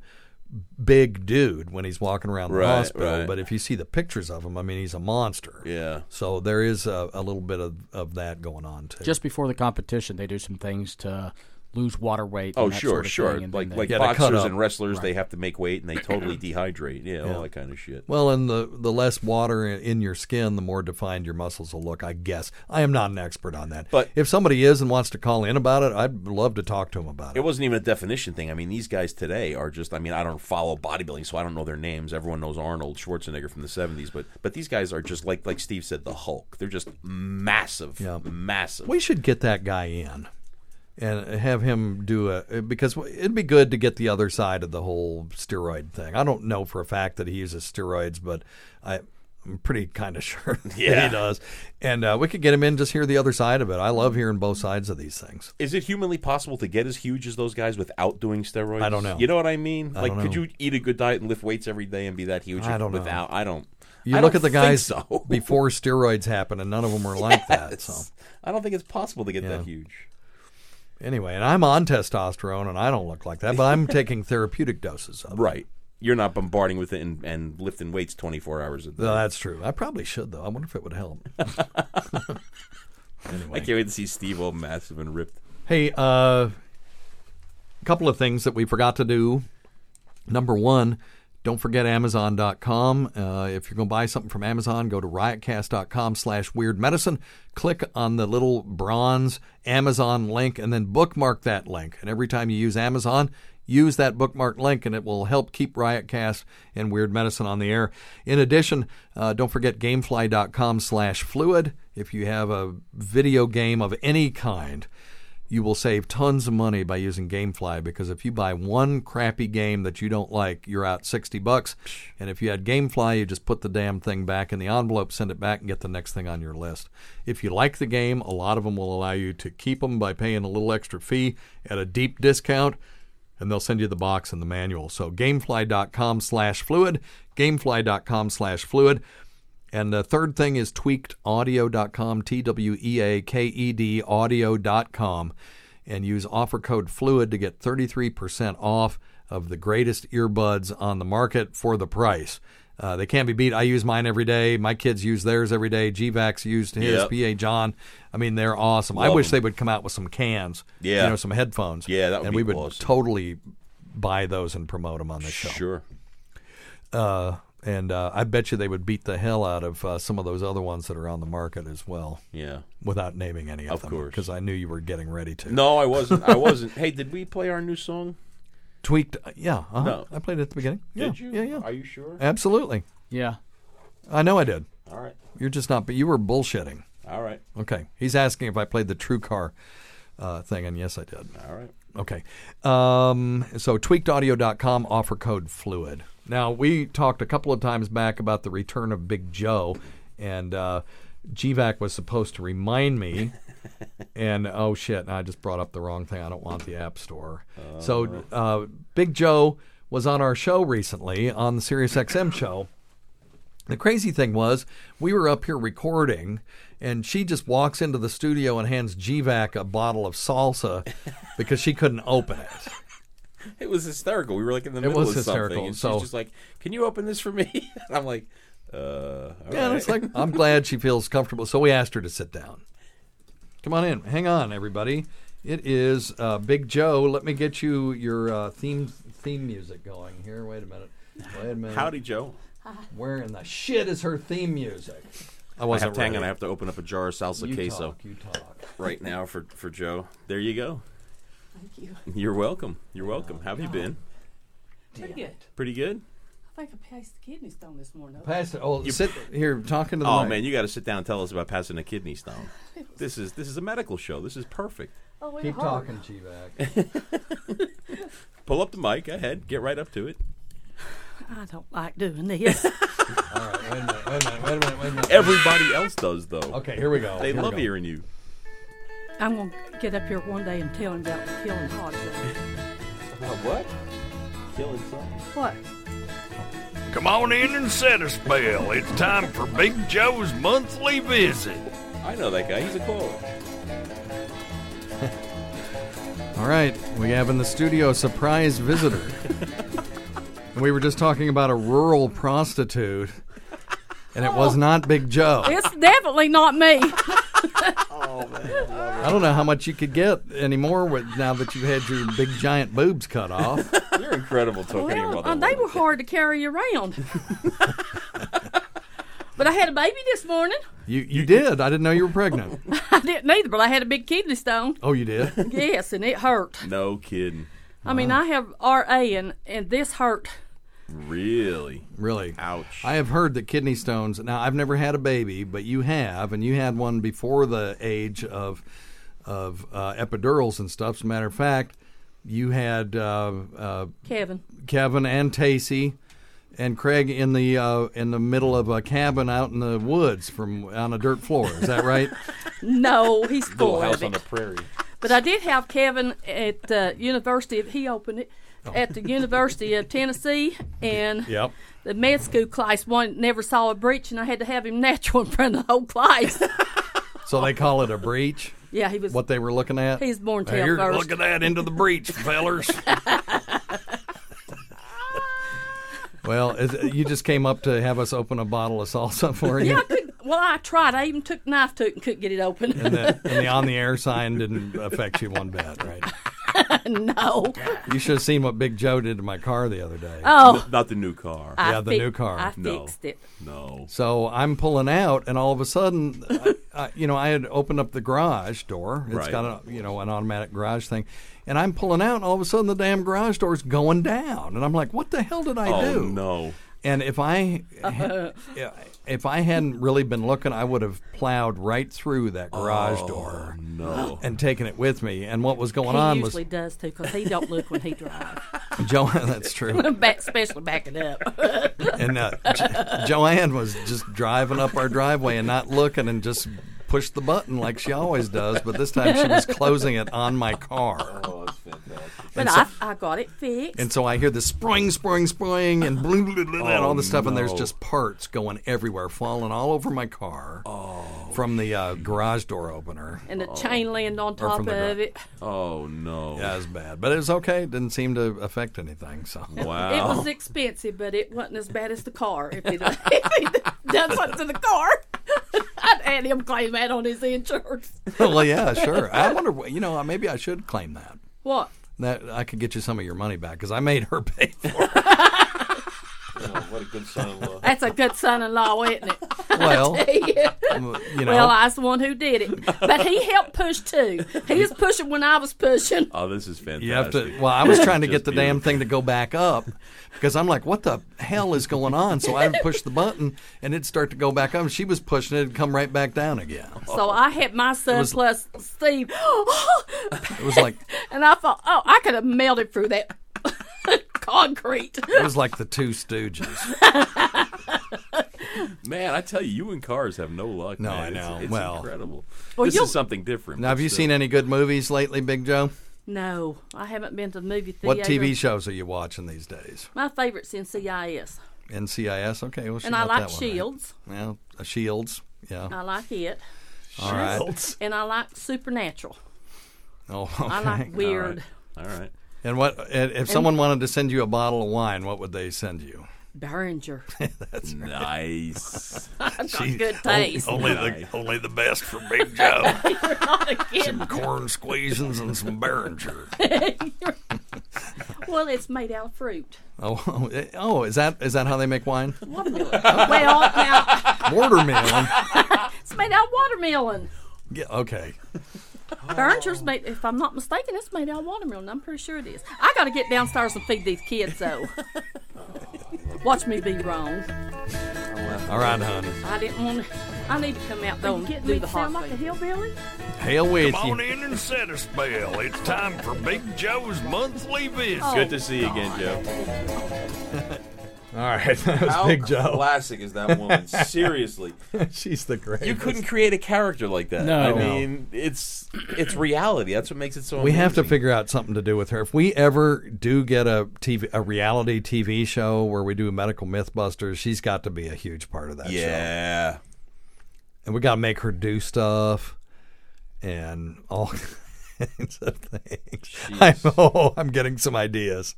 Big dude when he's walking around the Right, hospital, right. but if you see the pictures of him, I mean, he's a monster. Yeah. So there is a, a little bit of, of that going on too. Just before the competition, they do some things to lose water weight. Oh, and that sure, sort of sure. thing, and Like they- like Yeah, boxers and wrestlers, they have to make weight and they totally dehydrate. Yeah, all that kind of shit. Well, and the the less water in- in your skin, the more defined your muscles will look. I guess I am not an expert on that. But- if somebody is and wants to call in about it, I'd love to talk to them about It it. wasn't even a definition thing. I mean, these guys today are just. I mean, I don't follow bodybuilding, so I don't know their names. Everyone knows Arnold Schwarzenegger from the '70s, but but these guys are just like like Steve said, the Hulk. They're just massive, Yeah. massive. We should get that guy in and have him do a because it'd be good to get the other side of the whole steroid thing. I don't know for a fact that he uses steroids, but I. I'm pretty kind of sure that Yeah. he does, and uh, we could get him in just hear the other side of it. I love hearing both sides of these things. Is it humanly possible to get as huge as those guys without doing steroids? I don't know. You know what I mean? I like, could you eat a good diet and lift weights every day and be that huge? I don't know. without, I don't. You I look at the guys so. before steroids happened, and none of them were like that. So I don't think it's possible to get Yeah. that huge. Anyway, and I'm on testosterone, and I don't look like that, but I'm taking therapeutic doses of it. Right. You're not bombarding with it and, and lifting weights 24 hours a day. No, that's true. I probably should though. I wonder if it would help. anyway, I can't wait to see Steve all massive and ripped. Hey, uh, a couple of things that we forgot to do. Number one, don't forget Amazon.com. Uh, if you're going to buy something from Amazon, go to riotcast.com slash weird medicine. Click on the little bronze Amazon link and then bookmark that link. And every time you use Amazon, use that bookmark link and it will help keep Riotcast and Weird Medicine on the air. In addition, uh, don't forget gamefly.com slash fluid. If you have a video game of any kind, you will save tons of money by using GameFly because if you buy one crappy game that you don't like, you're out 60 bucks. And if you had GameFly, you just put the damn thing back in the envelope, send it back, and get the next thing on your list. If you like the game, a lot of them will allow you to keep them by paying a little extra fee at a deep discount. And they'll send you the box and the manual. So gamefly.com slash fluid, gamefly.com slash fluid. And the third thing is tweakedaudio.com, T W E A K E D audio.com, and use offer code FLUID to get 33% off of the greatest earbuds on the market for the price. Uh, they can't be beat. I use mine every day. My kids use theirs every day. Gvac used his. Yep. PA John. I mean, they're awesome. I wish them. they would come out with some cans. Yeah. You know, some headphones. Yeah, that would and be we would awesome. totally buy those and promote them on the show. Sure. Uh, and uh, I bet you they would beat the hell out of uh, some of those other ones that are on the market as well, Yeah. without naming any of, Of them. course. because I knew you were getting ready to. No, I wasn't. I wasn't. hey, did we play our new song? tweaked. Yeah, uh-huh. No. I played it at the beginning. Yeah, Did you? Yeah, yeah, Are you sure? absolutely. Yeah. I know I did. All right. You're just not. But you were bullshitting. All right. Okay. He's asking if I played the True Car uh, thing, and yes, I did. All right. Okay. Um, so tweakedaudio.com offer code fluid. Now, we talked a couple of times back about the return of Big Joe, and uh, Gvac was supposed to remind me. and oh shit, I just brought up the wrong thing. I don't want the App Store. So uh, Big Joe was on our show recently on the Sirius XM show. The crazy thing was, we were up here recording, and she just walks into the studio and hands Gvac a bottle of salsa because she couldn't open it. It was hysterical. We were like in the It middle was of hysterical, something, and so- she's just like, "Can you open this for me?" And I'm like, "Uh." all Yeah, and right." it's like I'm glad she feels comfortable. So we asked her to sit down. Come on in. Hang on, everybody. It is uh, Big Joe. Let me get you your uh, theme theme music going here. Wait a minute. Wait a minute. Howdy, Joe. Where in the shit is her theme music? I I wasn't have to hang on. I have to open up a jar of salsa you queso talk. You talk. right now for for Joe. There you go. Thank you. You're welcome. You're welcome. How have you been? Pretty good. Pretty good. I think I passed the kidney stone this morning. Pass it. Oh, sit here talking to the Oh mic. man, you got to sit down and tell us about passing a kidney stone. This is this is a medical show. This is perfect. Oh, it Keep hurt. talking, Gvac. Pull up the mic. Go ahead. Get right up to it. I don't like doing this. All right. Wait a minute. Wait a minute. Wait a minute. Wait a minute. Everybody else does though. Okay, here we go. They Here we love go. hearing you. I'm going to get up here one day and tell him about killing hogs. About what? Killing something. What? Come on in and set a spell. It's time for Big Joe's monthly visit. I know that guy. He's a caller. All right, we have in the studio a surprise visitor. we were just talking about a rural prostitute, and it was not Big Joe. It's definitely not me. I don't know how much you could get anymore with now that you had your big giant boobs cut off. You're incredible talking to your well, mother. uh, they were hard to carry around. but I had a baby this morning. You you did. I didn't know you were pregnant. I didn't either, but I had a big kidney stone. Oh, you did. Yes, and it hurt. No kidding. I mean, I have RA, and, and this hurt. Really? Really. Ouch. I have heard that kidney stones. Now, I've never had a baby, but you have, and you had one before the age of of uh, epidurals and stuff. As a matter of fact, you had uh, uh, Kevin. Kevin and Tacey and Craig in the uh, in the middle of a cabin out in the woods from on a dirt floor. Is that right? No, he's Little full house of on the prairie. But I did have Kevin at the University he opened it, Oh. at the University of Tennessee, and yep. the med school class one never saw a breach, and I had to have him natural in front of the whole class. So they call it a breach. yeah, he was. What they were looking at. He's born Now, tail here, first. Look at that into the breach, fellers. well, is, you just came up to have us open a bottle of salsa for you. yeah, I could, well, I tried. I even took a knife to it and couldn't get it open. And the, and the on the air sign didn't affect you one bit, right? no. You should have seen what Big Joe did to my car the other day. Oh, Not the new car. I Yeah, the fi- new car. I No. fixed it. no. So I'm pulling out, and all of a sudden, I, I, you know, I had opened up the garage door. It's Right. got a, you know, an automatic garage thing, and I'm pulling out, and all of a sudden, the damn garage door's going down, and I'm like, "What the hell did I oh do?" no. And if I, if I hadn't really been looking, I would have plowed right through that garage door No. and taken it with me. And what was going He on was usually does too, because he don't look when he drives. Joe. That's true. Back, especially backing up. And uh, Jo- Joanne was just driving up our driveway and not looking and just pushed the button like she always does. But this time she was closing it on my car. Oh, that's fantastic. But And so- I, I got it fixed. And so I hear the spring, spring, spring, and blah, blah, blah, and all this stuff, and there's just parts going everywhere, falling all over my car oh. from the uh, garage door opener. and the chain landed on top from the gra- of it. Oh no. Yeah, it was bad, but it was okay. It didn't seem to affect anything. So Wow. It was expensive, but it wasn't as bad as the car. If he done, if he done something to the car, I'd had him claim that on his insurance. well, yeah, sure. I wonder, you know, maybe I should claim that. What? that I could get you some of your money back because I made her pay for it. Oh, what a good son-in-law. That's a good son-in-law, isn't it? Well, Yeah. Um, you know, Well, I was the one who did it, but he helped push too. He was pushing when I was pushing. Oh, this is fantastic. you have to. Well, I was trying to get the damn thing to go back up because I'm like, what the hell is going on? So I pushed the button and it'd start to go back up. And she was pushing it, it'd come right back down again. So I hit my son was- plus Steve, It was like and I thought, oh, I could have melted through that concrete. it was like the Two Stooges. Man, I tell you, you and cars have no luck. No, man. I know. It's, Well- incredible. Well, this you'll- is something different. Now, have you still. seen any good movies lately, Big Joe? No, I haven't been to the movie theater. What TV shows are you watching these days? My favorite's NCIS, NCIS. Okay, well, and I like that one right. Shields. Well, uh, Shields. Yeah. I like it, All right. and I like Supernatural. Oh, okay. I like weird. All right. And what and if someone wanted to send you a bottle of wine, what would they send you? Beringer. That's nice. I've got good taste. Only the only the best for Big Joe. You're not a kid. some corn squeezins and some Beringer. Well, it's made out of fruit. Oh, oh, eh, oh, is that is that how they make wine? Watermelon. well, now Watermelon. it's made out of watermelon. Yeah, okay. Beringer's made, if I'm not mistaken, it's made out of watermelon. I'm pretty sure it is. I got to get downstairs and feed these kids, though. Watch me be wrong. All right, honey. I didn't want to. I need to come out though and do the hot like a hillbilly? Hell with Come on you. in and set a spell. It's time for Big Joe's monthly visit. Good to see you again, oh, Joe. All right, that was How Big Joe. classic is that woman? Seriously, She's the greatest. you couldn't create a character like that. No. I No. mean, it's it's reality. That's what makes it so. We have to amazing. figure out something to do with her. If we ever do get a TV, a reality TV show where we do medical MythBusters, she's got to be a huge part of that show. Yeah. And we got to make her do stuff and all kinds of things. I know. I'm getting some ideas.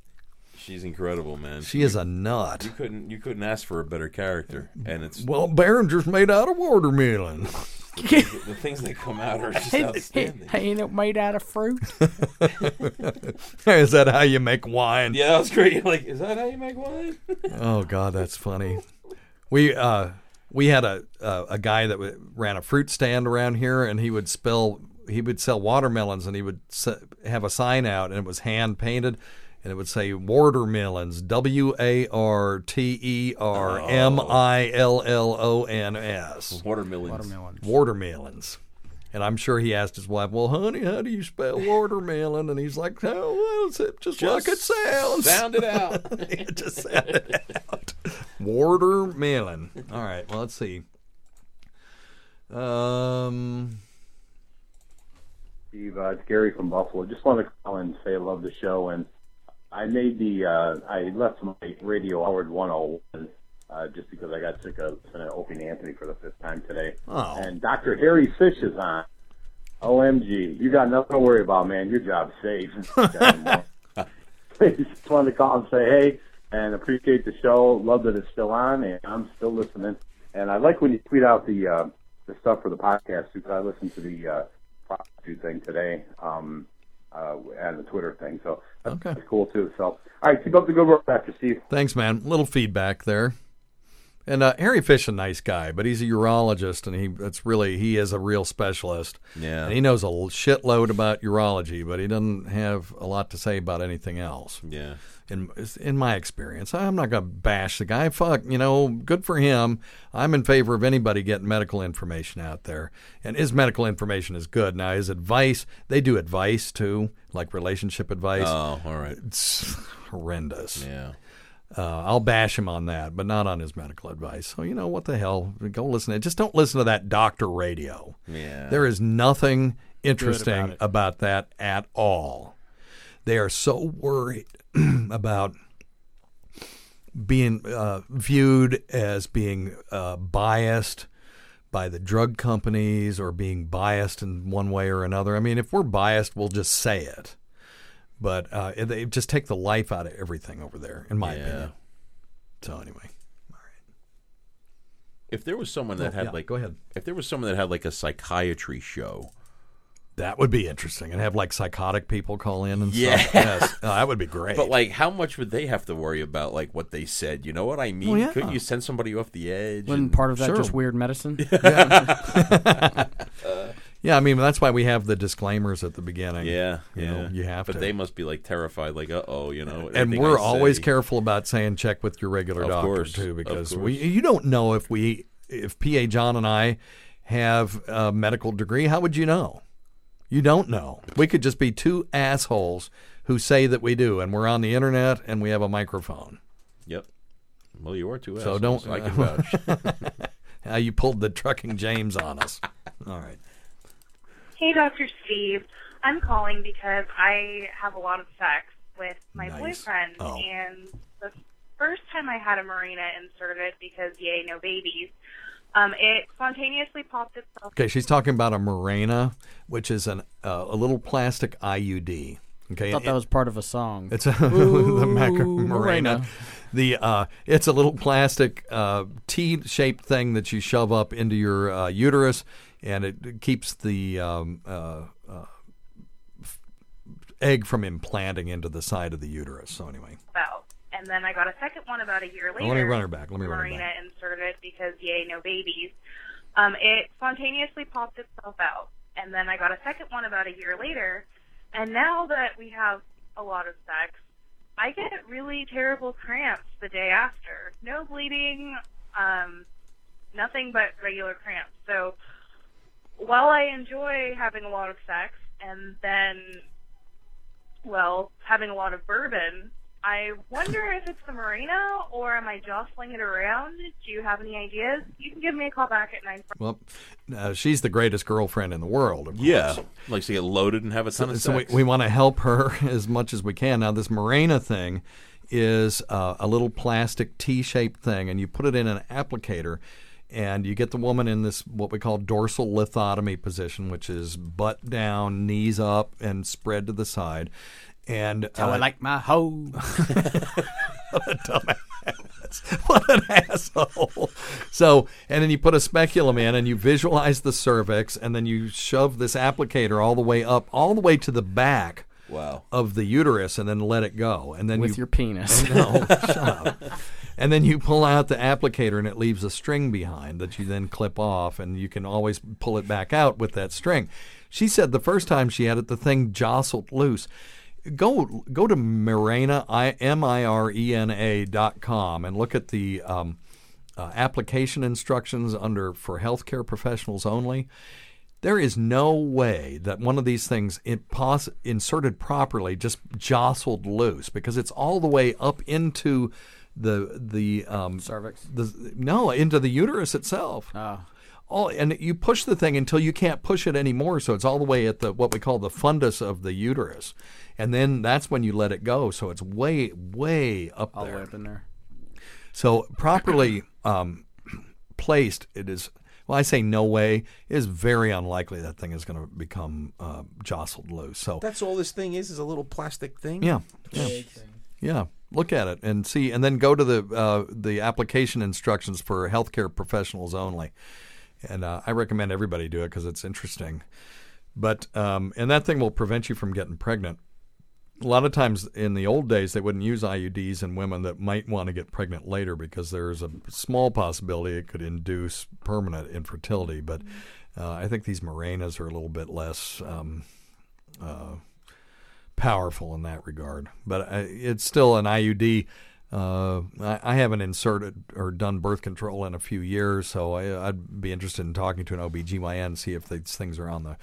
She's incredible, man. She is a nut. You couldn't you couldn't ask for a better character, and it's Well, Beringer's made out of watermelon. the, things, the things that come out are just outstanding. Ain't it made out of fruit? is that how you make wine? Yeah, that was great. You're like, is that how you make wine? Oh God, that's funny. We uh we had a uh, a guy that w- ran a fruit stand around here, and he would spill. He would sell watermelons, and he would s- have a sign out, and it was hand painted, and it would say watermelons, W A R T E R M I L L O N S, Watermelons. Watermelon. watermelons. And I'm sure he asked his wife, "Well, honey, how do you spell watermelon?" And he's like, "Oh, well, it's just, like it sounds." Sound it out. it just sounded out. Watermelon. All right. Well, let's see. Um. Steve, uh, it's Gary from Buffalo. Just want to call and say I love the show, and I made the uh, I left my radio Howard 101 uh, just because I got sick of listening to Opie Anthony for the fifth time today. Oh. And Dr. Harry Fisch is on. OMG, you got nothing to worry about, man. Your job's safe. just wanted to call and say hey, and appreciate the show. Love that it's still on, and I'm still listening. And I like when you tweet out the uh, the stuff for the podcast because I listened to the uh, prostitute thing today um, uh, and the Twitter thing. So that's, Okay. that's cool too. So all right, keep up the good work, Dr. Steve. Thanks, man. Little feedback there. And uh, Harry Fisch, a nice guy, but he's a urologist, and he it's really he is a real specialist. Yeah. And he knows a shitload about urology, but he doesn't have a lot to say about anything else. Yeah. In in my experience. I'm not going to bash the guy. Fuck, you know, good for him. I'm in favor of anybody getting medical information out there. And his medical information is good. Now, his advice, they do advice too, like relationship advice. Oh, all right. It's horrendous. Yeah. Uh, I'll bash him on that, but not on his medical advice. So, you know, what the hell? Go listen to it. Just don't listen to that doctor radio. Yeah. There is nothing interesting about about that at all. They are so worried about being uh, viewed as being uh, biased by the drug companies or being biased in one way or another. I mean, if we're biased, we'll just say it. But uh, they just take the life out of everything over there, in my Yeah. opinion. So anyway, all right. If there was someone that Oh, had yeah, like, go ahead. If there was someone that had like a psychiatry show, That would be interesting, and have like psychotic people call in and Yeah. stuff. Yes, Oh, that would be great. But like, how much would they have to worry about like what they said? You know what I mean? Well, yeah. Couldn't you send somebody off the edge? Wasn't and- part of that Sure. just weird medicine? yeah, I mean that's why we have the disclaimers at the beginning. Yeah, you yeah. know, you have but to. they must be like terrified, like, uh oh, you know. and we're I always say- careful about saying check with your regular Of doctor course, too, because we you don't know if we if PA John and I have a medical degree. How would you know? You don't know. We could just be two assholes who say that we do, and we're on the internet and we have a microphone. Yep. Well, you are too. So don't. I can vouch. How you pulled the trucking James on us. All right. Hey, Dr. Steve. I'm calling because I have a lot of sex with my Nice. boyfriend, Oh. and the first time I had a Mirena inserted because yay, no babies. Um, it spontaneously popped itself. Okay, she's talking about a Mirena, which is an uh, a little plastic IUD. Okay, I thought that was part of a song. It's a, Ooh, the Mac- Morena. Morena. The uh, it's a little plastic uh, T-shaped thing that you shove up into your uh, uterus, and it keeps the um, uh, uh, f- egg from implanting into the side of the uterus. So anyway, About. And then I got a second one about a year later. let me run her back. Let me run her Mirena back. inserted because yay, no babies. Um, it spontaneously popped itself out. And then I got a second one about a year later. And now that we have a lot of sex, I get really terrible cramps the day after. No bleeding, um, nothing but regular cramps. So while I enjoy having a lot of sex and then, well, having a lot of bourbon, I wonder if it's the Mirena or am I jostling it around? Do you have any ideas? You can give me a call back at 9 well, uh, she's the greatest girlfriend in the world. Of yeah, course. likes to get loaded and have a ton So, of so we, sex. we want to help her as much as we can. Now, this Mirena thing is uh, a little plastic T-shaped thing, and you put it in an applicator, and you get the woman in this what we call dorsal lithotomy position, which is butt down, knees up, and spread to the side. And How I uh, like my hoe. what a dumbass. What an asshole. So, and then you put a speculum in and you visualize the cervix, and then you shove this applicator all the way up, all the way to the back Wow. of the uterus, and then let it go. And then With you, your penis. No, shut up. And then you pull out the applicator, and it leaves a string behind that you then clip off, and you can always pull it back out with that string. She said the first time she had it, the thing jostled loose go go to Mirena I M I R E N A dot com and look at the um, uh, application instructions under for healthcare professionals only. There is no way that one of these things it pos- inserted properly just jostled loose because it's all the way up into the the um, Cervix. The, no, into the uterus itself. Oh. All, and you push the thing until you can't push it anymore, so it's all the way at the what we call the fundus of the uterus, and then that's when you let it go. So it's way, way up All the there. way up in there. So properly um, placed, it is. Well, I say no way. It is very unlikely that thing is going to become uh, jostled loose. So That's all this thing is, is a little plastic thing. yeah, yeah, yeah. Look at it and see, and then go to the uh, the application instructions for healthcare professionals only. And uh, I recommend everybody do it because it's interesting. But um, and that thing will prevent you from getting pregnant. A lot of times in the old days, they wouldn't use IUDs in women that might want to get pregnant later because there's a small possibility it could induce permanent infertility. But uh, I think these Mirenas are a little bit less um, uh, powerful in that regard. But I, it's still an IUD. Uh, I, I haven't inserted or done birth control in a few years, so I, I'd be interested in talking to an OBGYN and see if these things are on the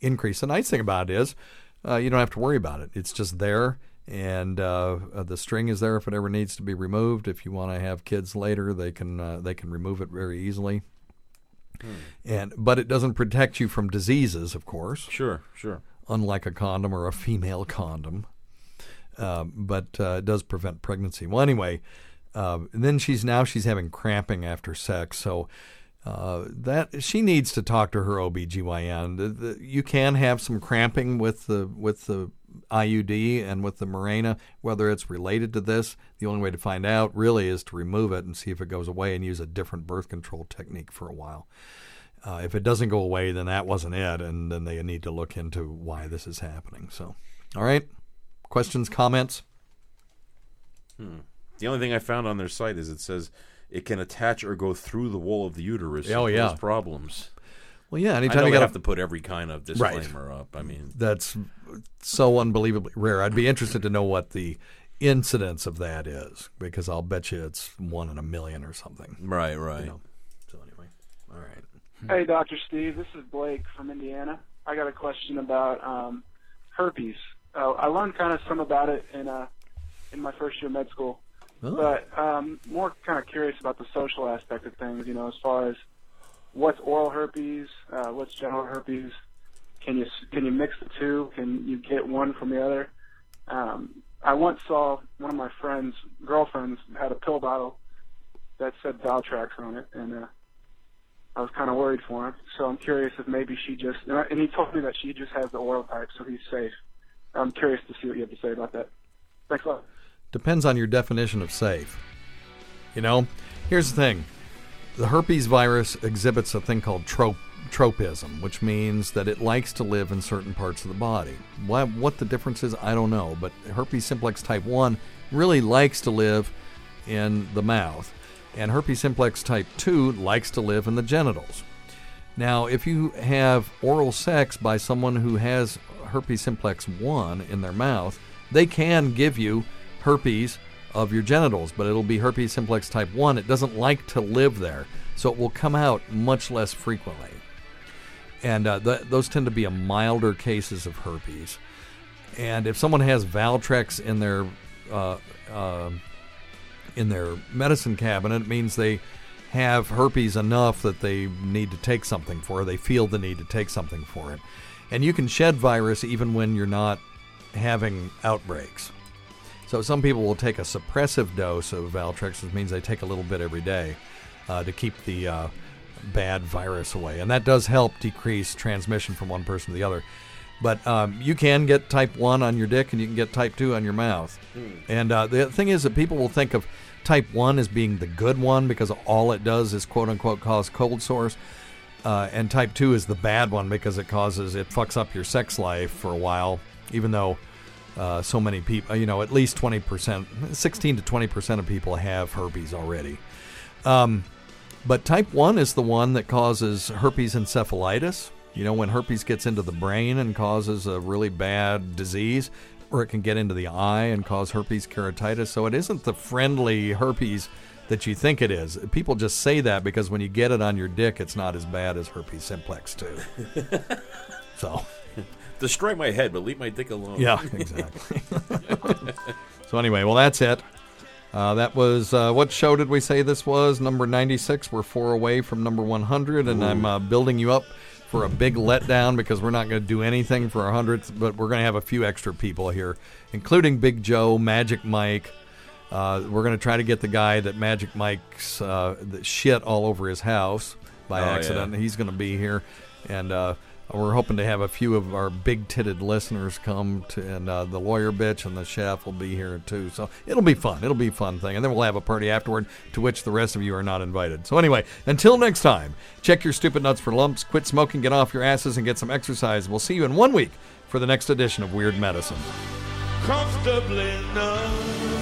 increase. The nice thing about it is uh, you don't have to worry about it. It's just there, and uh, uh, the string is there if it ever needs to be removed. If you want to have kids later, they can uh, they can remove it very easily. And but it doesn't protect you from diseases, of course. Sure, sure. Unlike a condom or a female condom, um, but uh, it does prevent pregnancy. Well, anyway, uh, then she's now she's having cramping after sex, so uh, that she needs to talk to her OBGYN. The, the, you can have some cramping with the with the IUD and with the Mirena, whether it's related to this. The only way to find out really is to remove it and see if it goes away and use a different birth control technique for a while. uh, if it doesn't go away, then that wasn't it, and then they need to look into why this is happening. So, all right, questions, comments. Hmm. The only thing I found on their site is it says it can attach or go through the wall of the uterus. Oh, if yeah. there's problems. Well, yeah, I anytime know you they got have to put every kind of disclaimer up. I mean, that's so unbelievably rare. I'd be interested to know what the incidence of that is because I'll bet you it's one in a million or something. Right, right. You know. So anyway, all right. Hey, Dr. Steve. This is Blake from Indiana. I got a question about um, herpes. Uh, I learned kind of some about it in uh, in my first year of med school, Oh. but um, more kind of curious about the social aspect of things. You know, as far as what's oral herpes, uh, what's genital herpes. Can you can you mix the two? Can you get one from the other? Um, I once saw one of my friends' girlfriends had a pill bottle that said Valtrex on it, and uh, I was kind of worried for him. So I'm curious if maybe she just and I- and he told me that she just has the oral type, so he's safe. I'm curious to see what you have to say about that. Thanks a lot. Depends on your definition of safe. You know, here's the thing the herpes virus exhibits a thing called trop- tropism, which means that it likes to live in certain parts of the body. What, what the difference is, I don't know, but herpes simplex type 1 really likes to live in the mouth, and herpes simplex type 2 likes to live in the genitals. Now, if you have oral sex by someone who has herpes simplex 1 in their mouth, they can give you herpes of your genitals, but it'll be herpes simplex type 1. It doesn't like to live there, so it will come out much less frequently. And uh, th- those tend to be a milder cases of herpes. And if someone has Valtrex in their uh, uh, in their medicine cabinet, it means they have herpes enough that they need to take something for. it. They feel the need to take something for it. And you can shed virus even when you're not having outbreaks. So some people will take a suppressive dose of Valtrex, which means they take a little bit every day uh, to keep the uh, bad virus away, and that does help decrease transmission from one person to the other. But um, you can get type one on your dick, and you can get type two on your mouth. Hmm. And uh, the thing is that people will think of type one as being the good one because all it does is quote unquote cause cold sores. Uh, and type 2 is the bad one because it causes it fucks up your sex life for a while even though uh, so many people you know at least 20% 16 to 20% of people have herpes already um, but type 1 is the one that causes herpes encephalitis you know when herpes gets into the brain and causes a really bad disease or it can get into the eye and cause herpes keratitis so it isn't the friendly herpes that you think it is. People just say that because when you get it on your dick, it's not as bad as herpes simplex 2. so, Destroy my head, but leave my dick alone. yeah, exactly. so anyway, well that's it. Uh, that was uh, what show did we say this was? Number ninety six. We're four away from number one hundred, and I'm uh, building you up for a big letdown because we're not going to do anything for our hundredth, but we're going to have a few extra people here, including Big Joe, Magic Mike. Uh, we're going to try to get the guy that Magic Mike's uh, shit all over his house by Oh, accident. yeah. He's going to be here, and uh, we're hoping to have a few of our big-titted listeners come to, and uh, the lawyer bitch and the chef will be here too. So it'll be fun. It'll be a fun thing, and then we'll have a party afterward to which the rest of you are not invited. So anyway, until next time, check your stupid nuts for lumps, quit smoking, get off your asses, and get some exercise. We'll see you in one week for the next edition of Weird Medicine. comfortably numb.